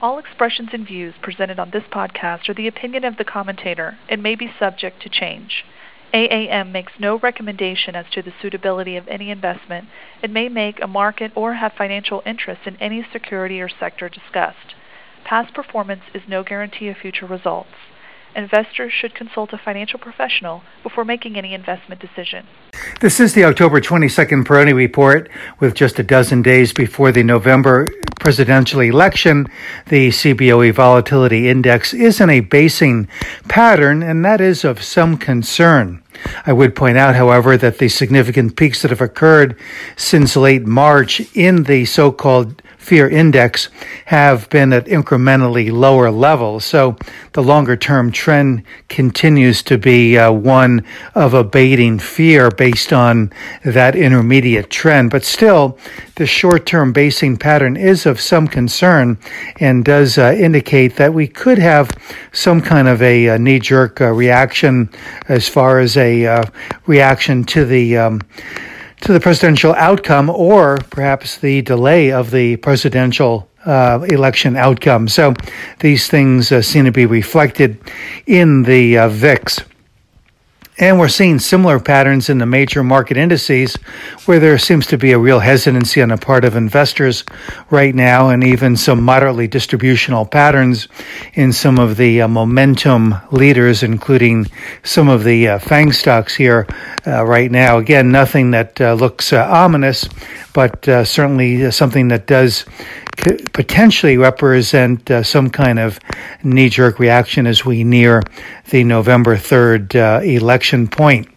All expressions and views presented on this podcast are the opinion of the commentator and may be subject to change. AAM makes no recommendation as to the suitability of any investment and may make a market or have financial interest in any security or sector discussed. Past performance is no guarantee of future results. Investors should consult a financial professional before making any investment decision. This is the October 22nd Peroni Report. With just a dozen days before the November presidential election, the CBOE Volatility Index is in a basing pattern, and that is of some concern. I would point out, however, that the significant peaks that have occurred since late March in the so called fear index have been at incrementally lower levels. So the longer term trend continues to be uh, one of abating fear based on that intermediate trend. But still, the short term basing pattern is of some concern and does uh, indicate that we could have some kind of a, a knee jerk uh, reaction as far as a uh, reaction to the um, to the presidential outcome or perhaps the delay of the presidential uh, election outcome. So these things uh, seem to be reflected in the uh, VIX. And we're seeing similar patterns in the major market indices where there seems to be a real hesitancy on the part of investors right now, and even some moderately distributional patterns in some of the uh, momentum leaders, including some of the uh, FANG stocks here uh, right now. Again, nothing that uh, looks uh, ominous, but uh, certainly something that does potentially represent uh, some kind of knee jerk reaction as we near the November 3rd uh, election point.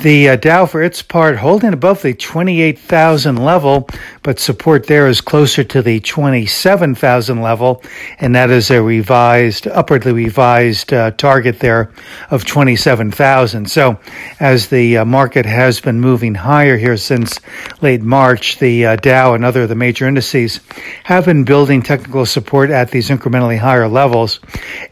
The uh, Dow, for its part, holding above the 28,000 level, but support there is closer to the 27,000 level, and that is a revised, upwardly revised uh, target there of 27,000. So, as the uh, market has been moving higher here since late March, the uh, Dow and other of the major indices have been building technical support at these incrementally higher levels,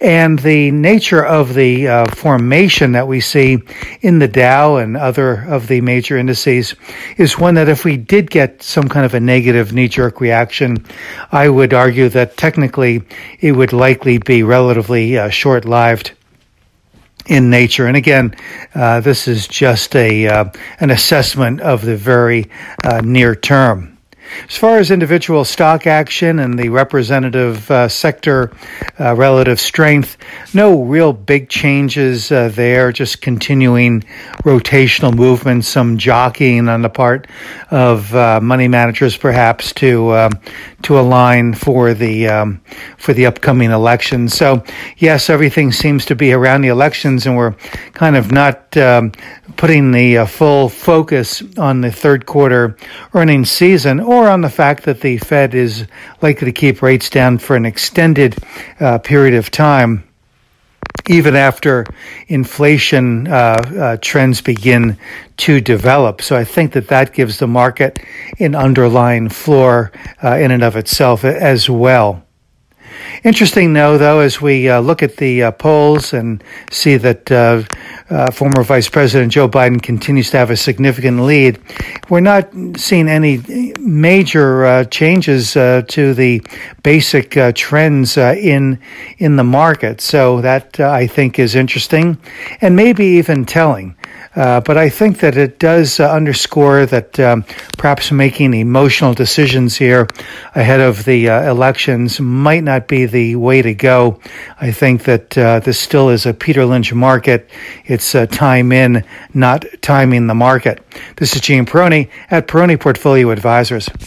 and the nature of the uh, formation that we see in the Dow and other of the major indices is one that if we did get some kind of a negative knee jerk reaction, I would argue that technically it would likely be relatively uh, short lived in nature. And again, uh, this is just a uh, an assessment of the very uh, near term. As far as individual stock action and the representative uh, sector uh, relative strength, no real big changes uh, there, just continuing rotational movement, some jockeying on the part of uh, money managers perhaps to um, to align for the um, for the upcoming elections. So yes, everything seems to be around the elections, and we're kind of not um, putting the uh, full focus on the third quarter earnings season or on the fact that the Fed is likely to keep rates down for an extended uh, period of time even after inflation uh, uh, trends begin to develop. So I think that that gives the market an underlying floor uh, in and of itself as well. Interesting, though, though, as we uh, look at the uh, polls and see that uh, uh, former Vice President Joe Biden continues to have a significant lead, we're not seeing any major uh, changes uh, to the basic trends in in the market. So that I think is interesting, and maybe even telling. Uh, but I think that it does uh, underscore that um, perhaps making emotional decisions here ahead of the uh, elections might not be the way to go. I think that uh, this still is a Peter Lynch market. It's uh, time in, not timing the market. This is Gene Peroni at Peroni Portfolio Advisors.